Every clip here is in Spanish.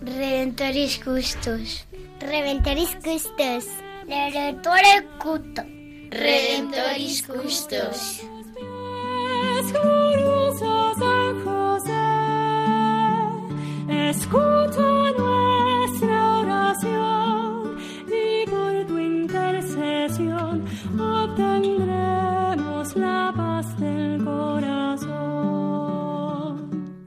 Redentoris Custos. Redentoris Custos. Redentore Cuto. Redentoris Custos. Escucha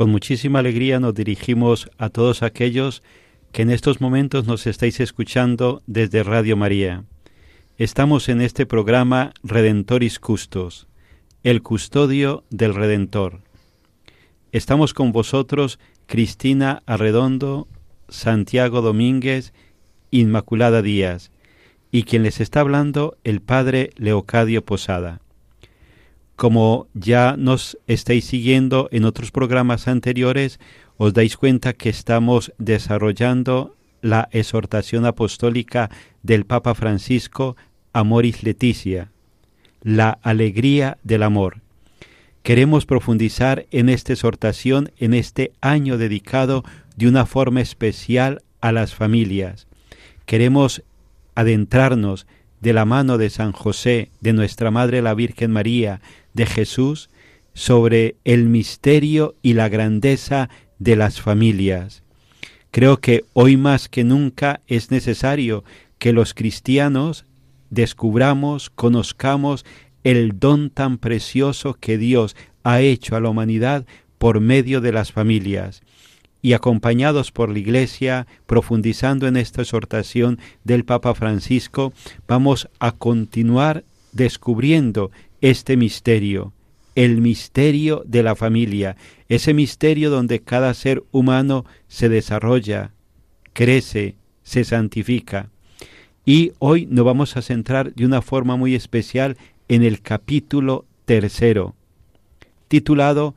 Con muchísima alegría nos dirigimos a todos aquellos que en estos momentos nos estáis escuchando desde Radio María. Estamos en este programa Redentoris Custos, el custodio del Redentor. Estamos con vosotros Cristina Arredondo, Santiago Domínguez, Inmaculada Díaz, y quien les está hablando el Padre Leocadio Posada. Como ya nos estáis siguiendo en otros programas anteriores, os dais cuenta que estamos desarrollando la exhortación apostólica del Papa Francisco Amoris Leticia, la alegría del amor. Queremos profundizar en esta exhortación en este año dedicado de una forma especial a las familias. Queremos adentrarnos de la mano de San José, de nuestra Madre la Virgen María, de Jesús, sobre el misterio y la grandeza de las familias. Creo que hoy más que nunca es necesario que los cristianos descubramos, conozcamos el don tan precioso que Dios ha hecho a la humanidad por medio de las familias. Y acompañados por la Iglesia, profundizando en esta exhortación del Papa Francisco, vamos a continuar descubriendo este misterio, el misterio de la familia, ese misterio donde cada ser humano se desarrolla, crece, se santifica. Y hoy nos vamos a centrar de una forma muy especial en el capítulo tercero, titulado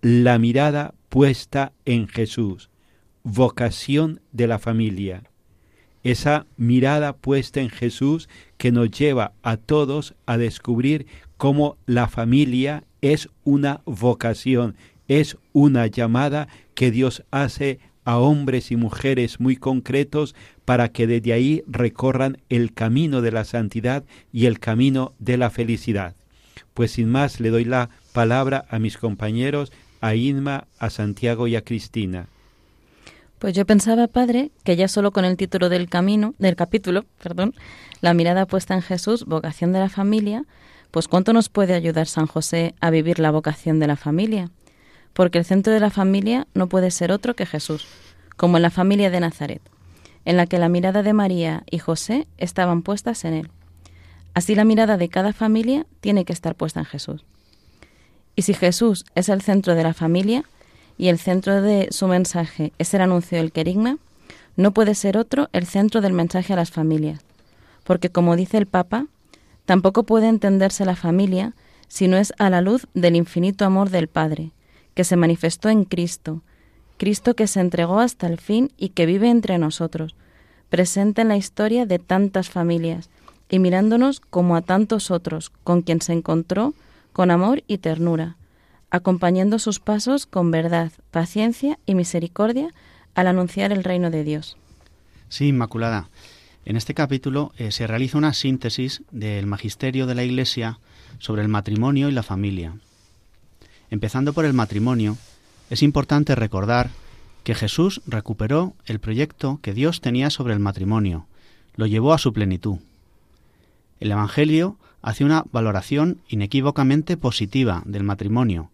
La mirada puesta en Jesús, vocación de la familia. Esa mirada puesta en Jesús que nos lleva a todos a descubrir cómo la familia es una vocación, es una llamada que Dios hace a hombres y mujeres muy concretos para que desde ahí recorran el camino de la santidad y el camino de la felicidad. Pues sin más le doy la palabra a mis compañeros, a Inma, a Santiago y a Cristina. Pues yo pensaba, padre, que ya solo con el título del camino, del capítulo, perdón, la mirada puesta en Jesús, vocación de la familia, pues cuánto nos puede ayudar San José a vivir la vocación de la familia. Porque el centro de la familia no puede ser otro que Jesús, como en la familia de Nazaret, en la que la mirada de María y José estaban puestas en él. Así la mirada de cada familia tiene que estar puesta en Jesús. Y si Jesús es el centro de la familia y el centro de su mensaje es el anuncio del querigma, no puede ser otro el centro del mensaje a las familias, porque como dice el Papa, tampoco puede entenderse la familia si no es a la luz del infinito amor del Padre, que se manifestó en Cristo, Cristo que se entregó hasta el fin y que vive entre nosotros, presente en la historia de tantas familias y mirándonos como a tantos otros, con quien se encontró con amor y ternura, acompañando sus pasos con verdad, paciencia y misericordia al anunciar el reino de Dios. Sí, Inmaculada. En este capítulo eh, se realiza una síntesis del magisterio de la Iglesia sobre el matrimonio y la familia. Empezando por el matrimonio, es importante recordar que Jesús recuperó el proyecto que Dios tenía sobre el matrimonio, lo llevó a su plenitud. El Evangelio hace una valoración inequívocamente positiva del matrimonio,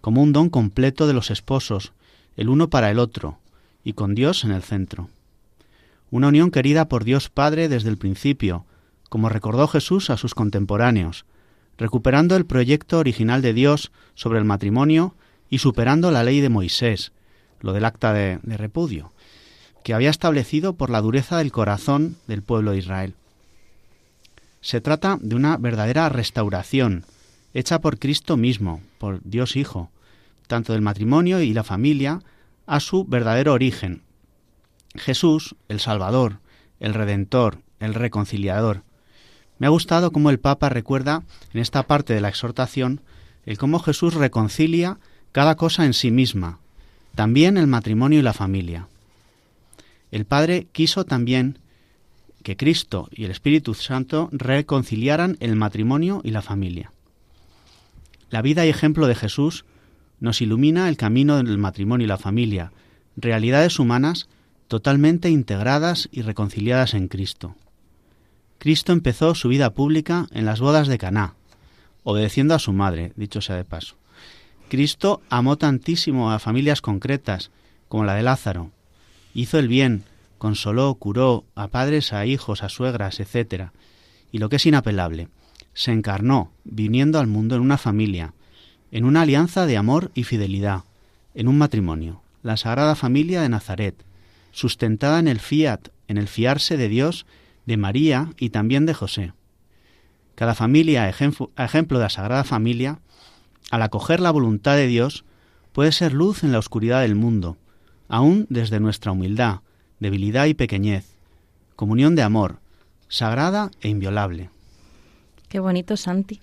como un don completo de los esposos, el uno para el otro, y con Dios en el centro. Una unión querida por Dios Padre desde el principio, como recordó Jesús a sus contemporáneos, recuperando el proyecto original de Dios sobre el matrimonio y superando la ley de Moisés, lo del acta de, repudio, que había establecido por la dureza del corazón del pueblo de Israel. Se trata de una verdadera restauración, hecha por Cristo mismo, por Dios Hijo, tanto del matrimonio y la familia, a su verdadero origen. Jesús, el Salvador, el Redentor, el Reconciliador. Me ha gustado cómo el Papa recuerda en esta parte de la exhortación el cómo Jesús reconcilia cada cosa en sí misma, también el matrimonio y la familia. El Padre quiso también que Cristo y el Espíritu Santo reconciliaran el matrimonio y la familia. La vida y ejemplo de Jesús nos ilumina el camino del matrimonio y la familia, realidades humanas totalmente integradas y reconciliadas en Cristo. Cristo empezó su vida pública en las bodas de Caná, obedeciendo a su madre, dicho sea de paso. Cristo amó tantísimo a familias concretas, como la de Lázaro. Hizo el bien, consoló, curó a padres, a hijos, a suegras, etc. Y lo que es inapelable, se encarnó, viniendo al mundo en una familia, en una alianza de amor y fidelidad, en un matrimonio, la Sagrada Familia de Nazaret, sustentada en el fiat, en el fiarse de Dios, de María y también de José. Cada familia, ejemplo, de la Sagrada Familia, al acoger la voluntad de Dios, puede ser luz en la oscuridad del mundo, aún desde nuestra humildad, debilidad y pequeñez, comunión de amor, sagrada e inviolable. Qué bonito, Santi.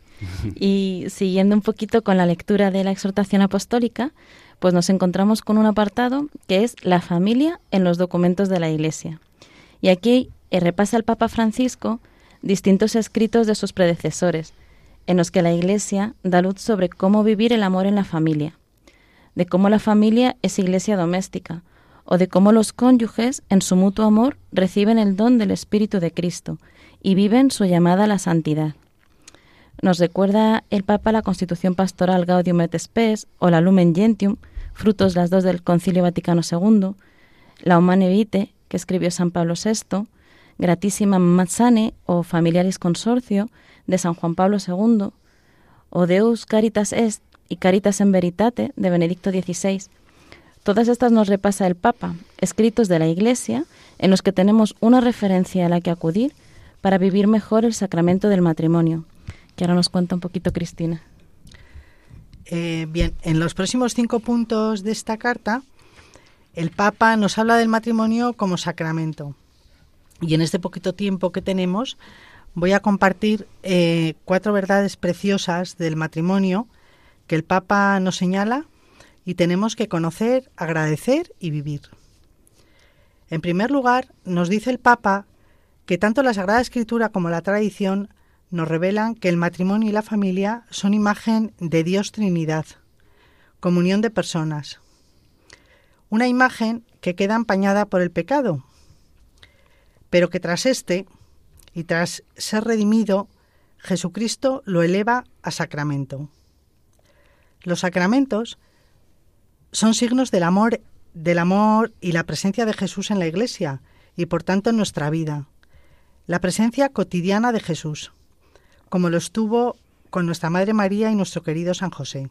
Y siguiendo un poquito con la lectura de la exhortación apostólica, pues nos encontramos con un apartado que es la familia en los documentos de la Iglesia. Y aquí eh, repasa el Papa Francisco distintos escritos de sus predecesores, en los que la Iglesia da luz sobre cómo vivir el amor en la familia, de cómo la familia es iglesia doméstica, o de cómo los cónyuges, en su mutuo amor, reciben el don del Espíritu de Cristo y viven su llamada a la santidad. Nos recuerda el Papa la Constitución Pastoral Gaudium et Spes o la Lumen Gentium, frutos las dos del Concilio Vaticano II, la Humane Vitae, que escribió San Pablo VI, Gratísima Mazzane o Familiaris Consorcio, de San Juan Pablo II, o Deus Caritas Est y Caritas en Veritate de Benedicto XVI. Todas estas nos repasa el Papa, escritos de la Iglesia, en los que tenemos una referencia a la que acudir para vivir mejor el sacramento del matrimonio, que ahora nos cuenta un poquito Cristina. Eh, bien, en los próximos cinco puntos de esta carta, el Papa nos habla del matrimonio como sacramento. Y en este poquito tiempo que tenemos, voy a compartir eh, cuatro verdades preciosas del matrimonio que el Papa nos señala y tenemos que conocer, agradecer y vivir. En primer lugar, nos dice el Papa que tanto la Sagrada Escritura como la tradición nos revelan que el matrimonio y la familia son imagen de Dios Trinidad, comunión de personas. Una imagen que queda empañada por el pecado, pero que tras este, y tras ser redimido, Jesucristo lo eleva a sacramento. Los sacramentos son signos del amor, del amor y la presencia de Jesús en la Iglesia y por tanto en nuestra vida. La presencia cotidiana de Jesús, como lo estuvo con nuestra Madre María y nuestro querido San José.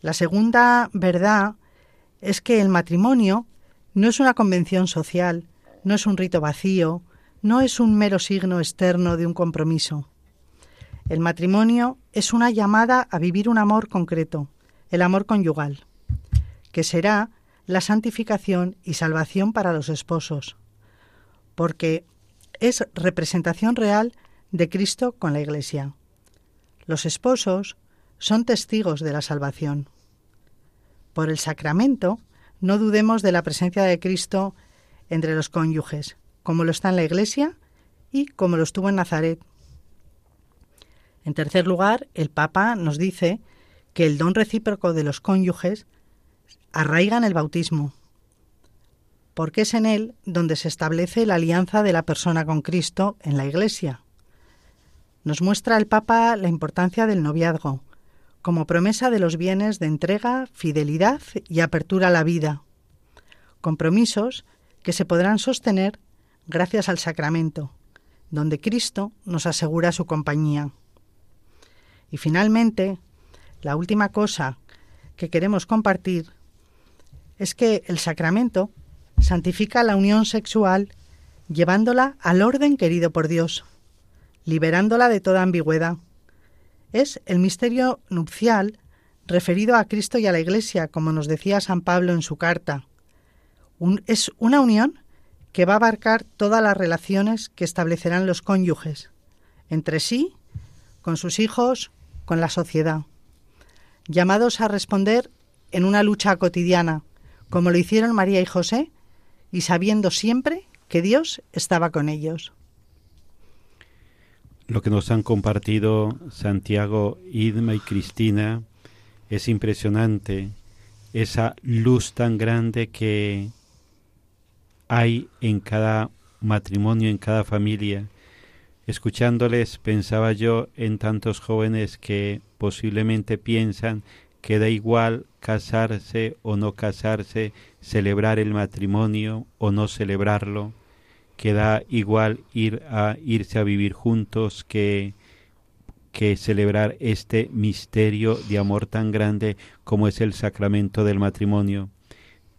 La segunda verdad es que el matrimonio no es una convención social, no es un rito vacío, no es un mero signo externo de un compromiso. El matrimonio es una llamada a vivir un amor concreto, el amor conyugal, que será la santificación y salvación para los esposos, porque es representación real de Cristo con la Iglesia. Los esposos son testigos de la salvación. Por el sacramento, no dudemos de la presencia de Cristo entre los cónyuges, como lo está en la Iglesia y como lo estuvo en Nazaret. En tercer lugar, el Papa nos dice que el don recíproco de los cónyuges arraiga en el bautismo, porque es en él donde se establece la alianza de la persona con Cristo en la Iglesia. Nos muestra el Papa la importancia del noviazgo, como promesa de los bienes de entrega, fidelidad y apertura a la vida, compromisos que se podrán sostener gracias al sacramento, donde Cristo nos asegura su compañía. Y finalmente, la última cosa que queremos compartir es que el sacramento santifica la unión sexual llevándola al orden querido por Dios, liberándola de toda ambigüedad. Es el misterio nupcial referido a Cristo y a la Iglesia, como nos decía San Pablo en su carta. es una unión que va a abarcar todas las relaciones que establecerán los cónyuges, entre sí, con sus hijos, con la sociedad, llamados a responder en una lucha cotidiana, como lo hicieron María y José, y sabiendo siempre que Dios estaba con ellos. Lo que nos han compartido Santiago, Idma y Cristina es impresionante, esa luz tan grande que hay en cada matrimonio, en cada familia. Escuchándoles pensaba yo en tantos jóvenes que posiblemente piensan que da igual casarse o no casarse, celebrar el matrimonio o no celebrarlo, que da igual ir a irse a vivir juntos que que celebrar este misterio de amor tan grande como es el sacramento del matrimonio.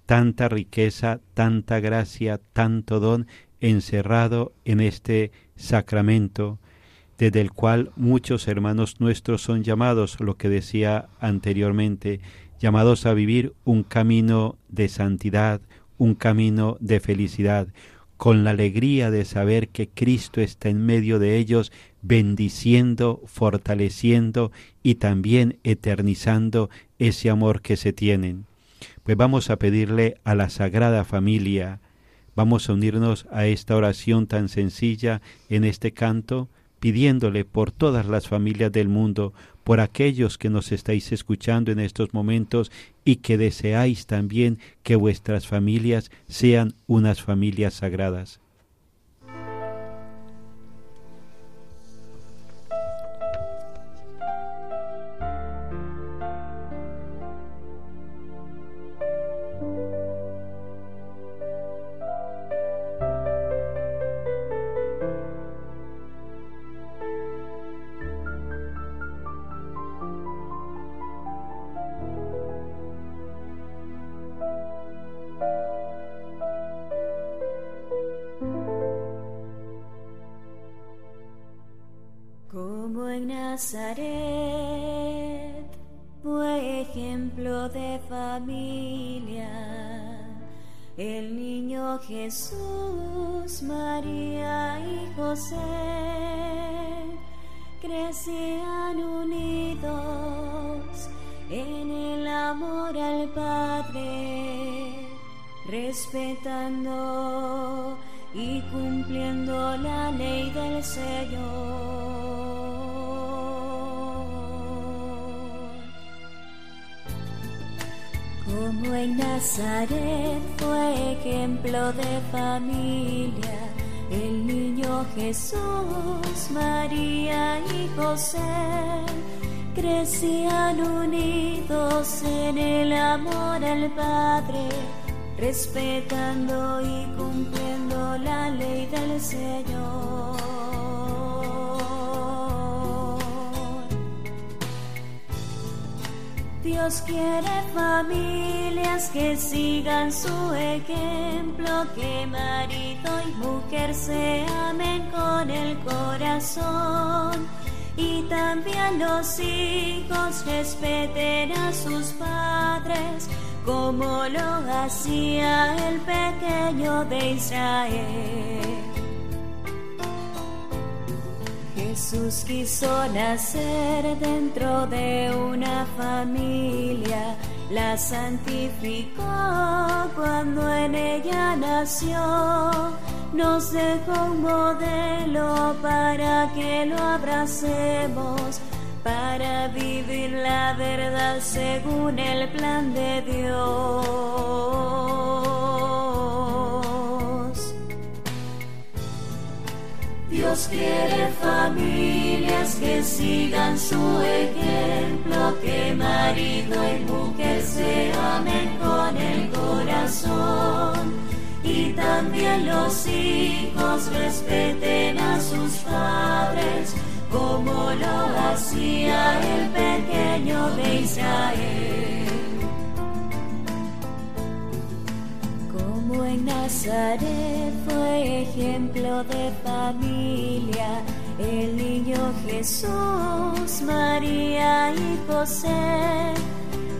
Tanta riqueza, tanta gracia, tanto don encerrado en este sacramento desde el cual muchos hermanos nuestros son llamados, lo que decía anteriormente, llamados a vivir un camino de santidad, un camino de felicidad, con la alegría de saber que Cristo está en medio de ellos, bendiciendo, fortaleciendo y también eternizando ese amor que se tienen. Pues vamos a pedirle a la Sagrada Familia, vamos a unirnos a esta oración tan sencilla en este canto, pidiéndole por todas las familias del mundo, por aquellos que nos estáis escuchando en estos momentos y que deseáis también que vuestras familias sean unas familias sagradas. Como en Nazaret fue ejemplo de familia, el niño Jesús, María y José crecían unidos en el amor al Padre, respetando y cumpliendo la ley del Señor. Dios quiere familias que sigan su ejemplo, que marido y mujer se amen con el corazón y también los hijos respeten a sus padres como lo hacía el pequeño de Israel. Jesús quiso nacer dentro de una familia, la santificó cuando en ella nació, nos dejó un modelo para que lo abracemos, para vivir la verdad según el plan de Dios. Dios quiere familias que sigan su ejemplo, que marido y mujer se amen con el corazón. Y también los hijos respeten a sus padres, como lo hacía el pequeño de Israel. Como en Nazaret fue ejemplo de familia, el niño Jesús, María y José.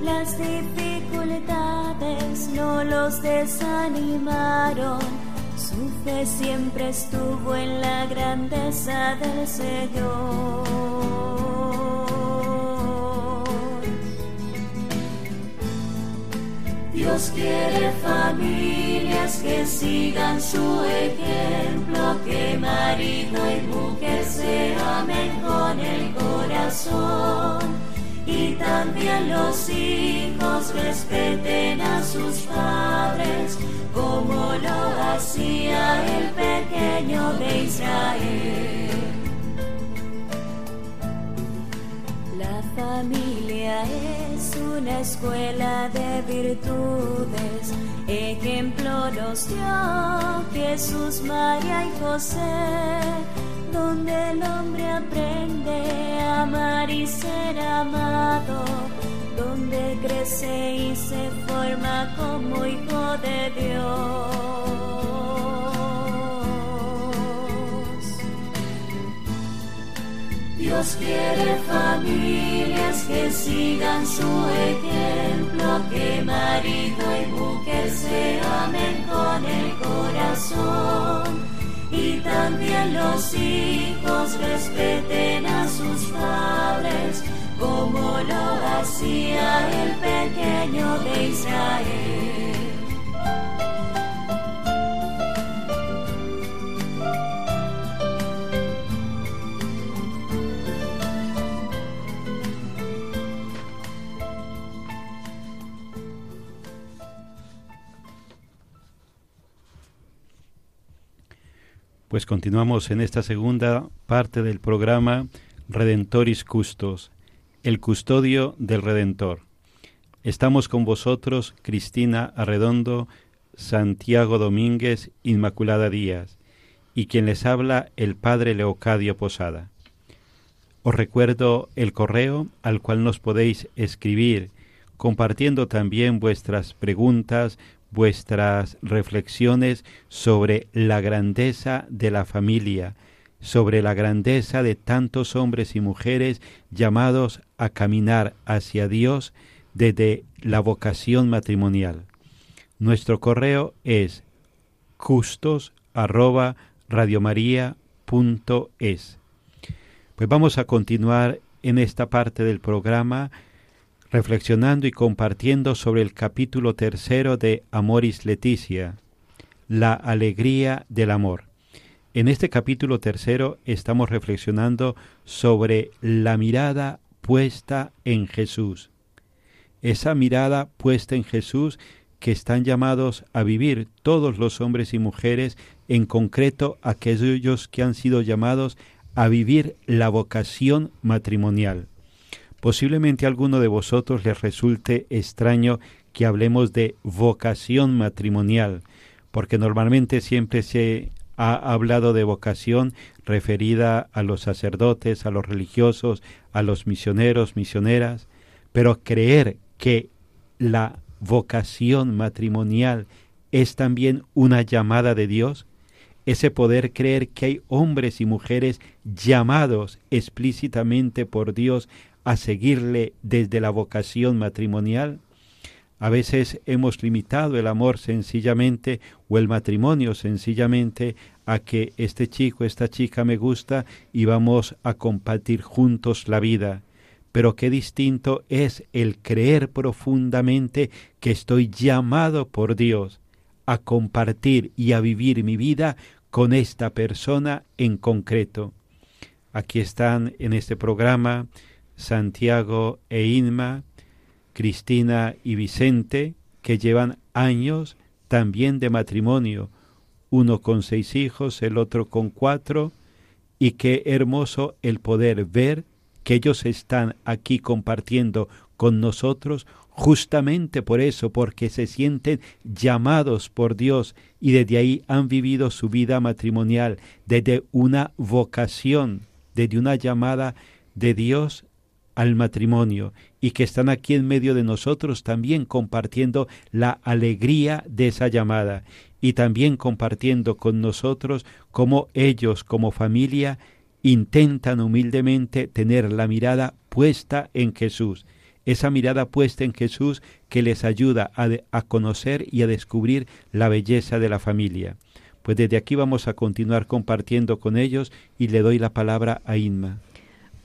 Las dificultades no los desanimaron, su fe siempre estuvo en la grandeza del Señor. Dios quiere familias que sigan su ejemplo, que marido y mujer se amen con el corazón. Y también los hijos respeten a sus padres, como lo hacía el pequeño de Israel. La familia es una escuela de virtudes, ejemplo nos dio Jesús, María y José, donde el hombre aprende a amar y ser amado, donde crece y se forma como hijo de Dios. Dios quiere familias que sigan su ejemplo, que marido y mujer se amen con el corazón. Y también los hijos respeten a sus padres, como lo hacía el pequeño de Israel. Pues continuamos en esta segunda parte del programa Redentoris Custos, el custodio del Redentor. Estamos con vosotros Cristina Arredondo, Santiago Domínguez, Inmaculada Díaz, y quien les habla el Padre Leocadio Posada. Os recuerdo el correo al cual nos podéis escribir, compartiendo también vuestras preguntas, vuestras reflexiones sobre la grandeza de la familia, sobre la grandeza de tantos hombres y mujeres llamados a caminar hacia Dios desde la vocación matrimonial. Nuestro correo es custos arroba Pues vamos a continuar en esta parte del programa reflexionando y compartiendo sobre el capítulo tercero de Amoris Leticia, la alegría del amor. En este capítulo tercero estamos reflexionando sobre la mirada puesta en Jesús. Esa mirada puesta en Jesús que están llamados a vivir todos los hombres y mujeres, en concreto aquellos que han sido llamados a vivir la vocación matrimonial. Posiblemente a alguno de vosotros les resulte extraño que hablemos de vocación matrimonial, porque normalmente siempre se ha hablado de vocación referida a los sacerdotes, a los religiosos, a los misioneros, misioneras, pero creer que la vocación matrimonial es también una llamada de Dios, ese poder creer que hay hombres y mujeres llamados explícitamente por Dios a seguirle desde la vocación matrimonial? A veces hemos limitado el amor sencillamente o el matrimonio sencillamente a que este chico, esta chica me gusta y vamos a compartir juntos la vida. Pero qué distinto es el creer profundamente que estoy llamado por Dios a compartir y a vivir mi vida con esta persona en concreto. Aquí están en este programa Santiago e Inma, Cristina y Vicente, que llevan años también de matrimonio, uno con seis hijos, el otro con cuatro, y qué hermoso el poder ver que ellos están aquí compartiendo con nosotros justamente por eso, porque se sienten llamados por Dios y desde ahí han vivido su vida matrimonial, desde una vocación, desde una llamada de Dios al matrimonio y que están aquí en medio de nosotros también compartiendo la alegría de esa llamada y también compartiendo con nosotros cómo ellos como familia intentan humildemente tener la mirada puesta en Jesús, esa mirada puesta en Jesús que les ayuda a, conocer y a descubrir la belleza de la familia. Pues desde aquí vamos a continuar compartiendo con ellos y le doy la palabra a Inma.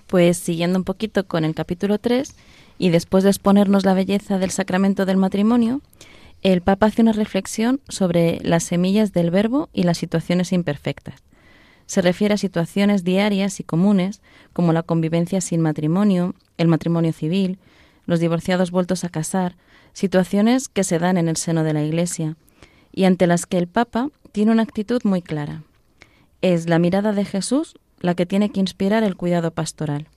Pues siguiendo un poquito con el capítulo 3 y después de exponernos la belleza del sacramento del matrimonio, el Papa hace una reflexión sobre las semillas del verbo y las situaciones imperfectas. Se refiere a situaciones diarias y comunes como la convivencia sin matrimonio, el matrimonio civil, los divorciados vueltos a casar, situaciones que se dan en el seno de la Iglesia y ante las que el Papa tiene una actitud muy clara. Es la mirada de Jesús la que tiene que inspirar el cuidado pastoral,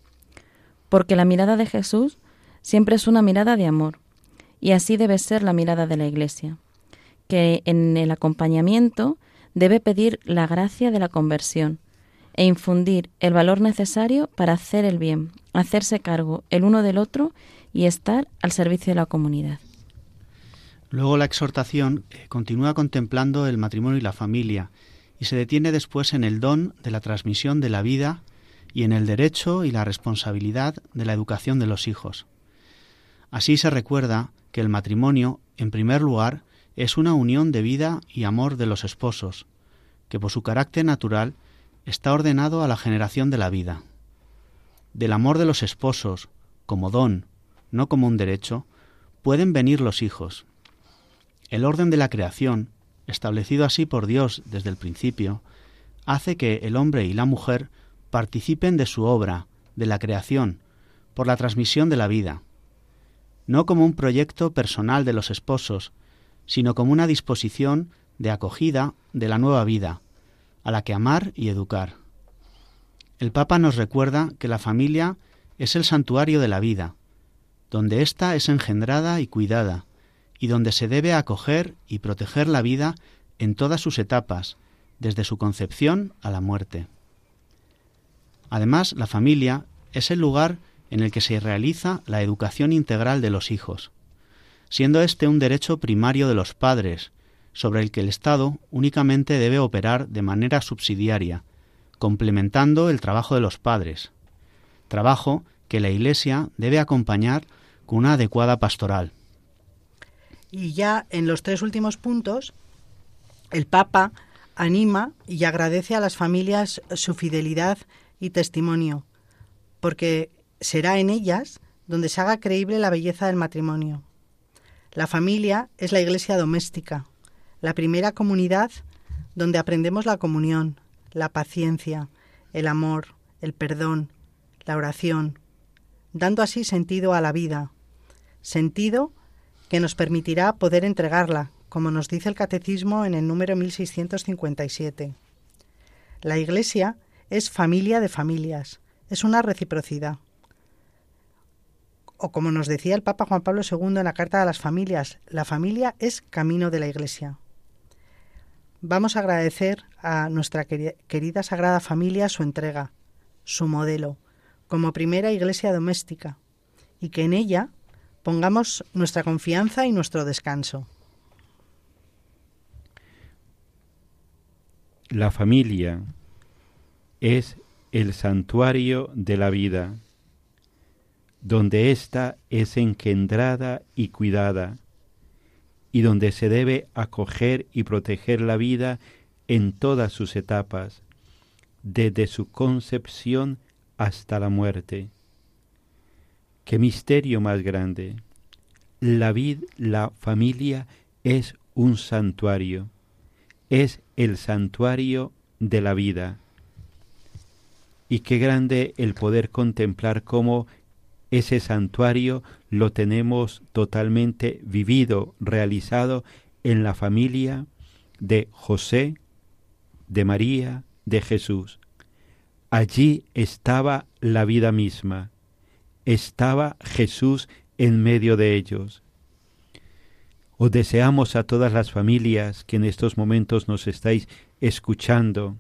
porque la mirada de Jesús siempre es una mirada de amor, y así debe ser la mirada de la Iglesia, que en el acompañamiento debe pedir la gracia de la conversión e infundir el valor necesario para hacer el bien, hacerse cargo el uno del otro y estar al servicio de la comunidad. Luego la exhortación eh, continúa contemplando el matrimonio y la familia y se detiene después en el don de la transmisión de la vida y en el derecho y la responsabilidad de la educación de los hijos. Así se recuerda que el matrimonio, en primer lugar, es una unión de vida y amor de los esposos, que por su carácter natural está ordenado a la generación de la vida. Del amor de los esposos, como don, no como un derecho, pueden venir los hijos. El orden de la creación, establecido así por Dios desde el principio, hace que el hombre y la mujer participen de su obra, de la creación, por la transmisión de la vida no como un proyecto personal de los esposos, sino como una disposición de acogida de la nueva vida, a la que amar y educar. El Papa nos recuerda que la familia es el santuario de la vida, donde ésta es engendrada y cuidada, y donde se debe acoger y proteger la vida en todas sus etapas, desde su concepción a la muerte. Además, la familia es el lugar en el que se realiza la educación integral de los hijos, siendo este un derecho primario de los padres, sobre el que el Estado únicamente debe operar de manera subsidiaria, complementando el trabajo de los padres, trabajo que la Iglesia debe acompañar con una adecuada pastoral. Y ya en los tres últimos puntos, el Papa anima y agradece a las familias su fidelidad y testimonio, porque será en ellas donde se haga creíble la belleza del matrimonio. La familia es la iglesia doméstica, la primera comunidad donde aprendemos la comunión, la paciencia, el amor, el perdón, la oración, dando así sentido a la vida, sentido que nos permitirá poder entregarla, como nos dice el Catecismo en el número 1657. La Iglesia es familia de familias, es una reciprocidad o como nos decía el Papa Juan Pablo II en la Carta a las Familias, la familia es camino de la Iglesia. Vamos a agradecer a nuestra querida Sagrada Familia su entrega, su modelo, como primera iglesia doméstica, y que en ella pongamos nuestra confianza y nuestro descanso. La familia es el santuario de la vida donde ésta es engendrada y cuidada, y donde se debe acoger y proteger la vida en todas sus etapas, desde su concepción hasta la muerte. Qué misterio más grande. La vida, la familia es un santuario, es el santuario de la vida. Y qué grande el poder contemplar cómo ese santuario lo tenemos totalmente vivido, realizado en la familia de José, de María, de Jesús. Allí estaba la vida misma, estaba Jesús en medio de ellos. Os deseamos a todas las familias que en estos momentos nos estáis escuchando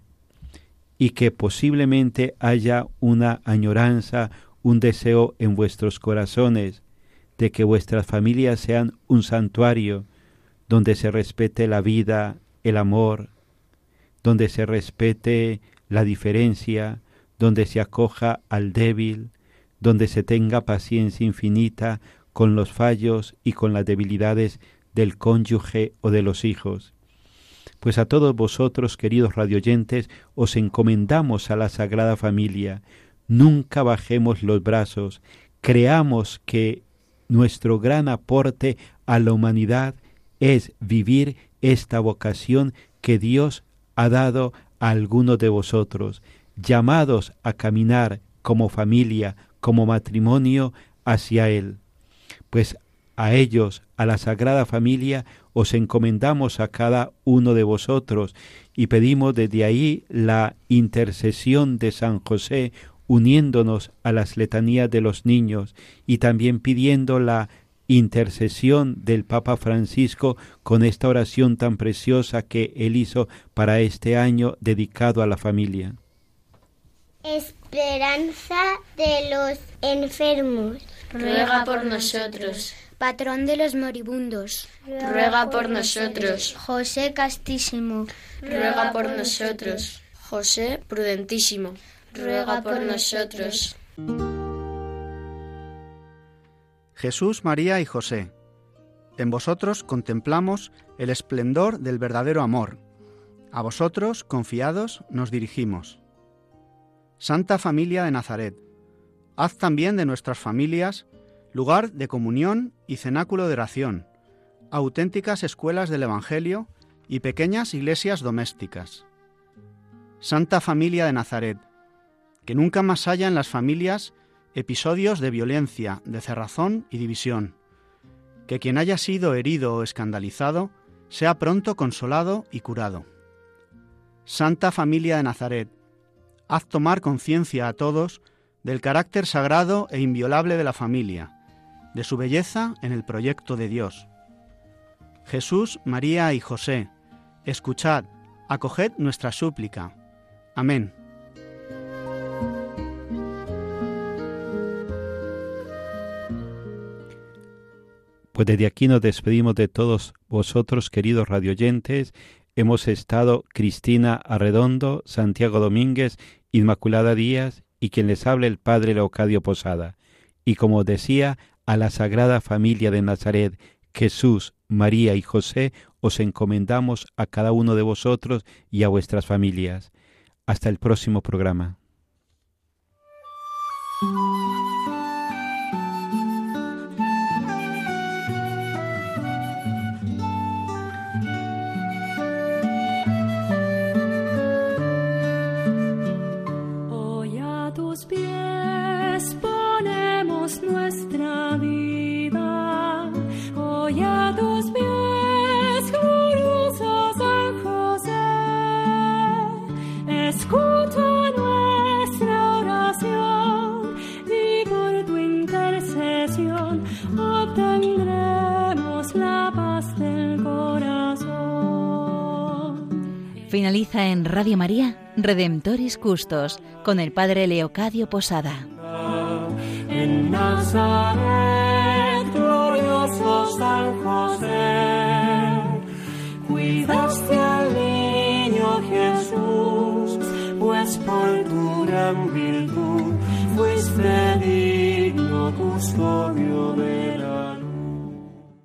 y que posiblemente haya una añoranza, un deseo en vuestros corazones de que vuestras familias sean un santuario donde se respete la vida, el amor, donde se respete la diferencia, donde se acoja al débil, donde se tenga paciencia infinita con los fallos y con las debilidades del cónyuge o de los hijos. Pues a todos vosotros, queridos radioyentes, os encomendamos a la Sagrada Familia, Nunca bajemos los brazos, creamos que nuestro gran aporte a la humanidad es vivir esta vocación que Dios ha dado a algunos de vosotros, llamados a caminar como familia, como matrimonio hacia Él. Pues a ellos, a la Sagrada Familia, os encomendamos a cada uno de vosotros y pedimos desde ahí la intercesión de San José, uniéndonos a las letanías de los niños y también pidiendo la intercesión del Papa Francisco con esta oración tan preciosa que él hizo para este año dedicado a la familia. Esperanza de los enfermos. Ruega por nosotros. Patrón de los moribundos. Ruega por nosotros. José Castísimo. Ruega por nosotros. José Prudentísimo ruega por nosotros. Jesús, María y José, en vosotros contemplamos el esplendor del verdadero amor. A vosotros, confiados, nos dirigimos. Santa Familia de Nazaret, haz también de nuestras familias lugar de comunión y cenáculo de oración, auténticas escuelas del Evangelio y pequeñas iglesias domésticas. Santa Familia de Nazaret, que nunca más haya en las familias episodios de violencia, de cerrazón y división. Que quien haya sido herido o escandalizado sea pronto consolado y curado. Santa Familia de Nazaret, haz tomar conciencia a todos del carácter sagrado e inviolable de la familia, de su belleza en el proyecto de Dios. Jesús, María y José, escuchad, acoged nuestra súplica. Amén. Pues desde aquí nos despedimos de todos vosotros, queridos radioyentes. Hemos estado Cristina Arredondo, Santiago Domínguez, Inmaculada Díaz y quien les hable el Padre Leocadio Posada. Y como decía, a la Sagrada Familia de Nazaret, Jesús, María y José, os encomendamos a cada uno de vosotros y a vuestras familias. Hasta el próximo programa. En Radio María Redemptoris Custos con el Padre Leocadio Posada. En Nazaret, glorioso San José, cuidaste al niño Jesús, pues por tu gran virtud fuiste digno custodio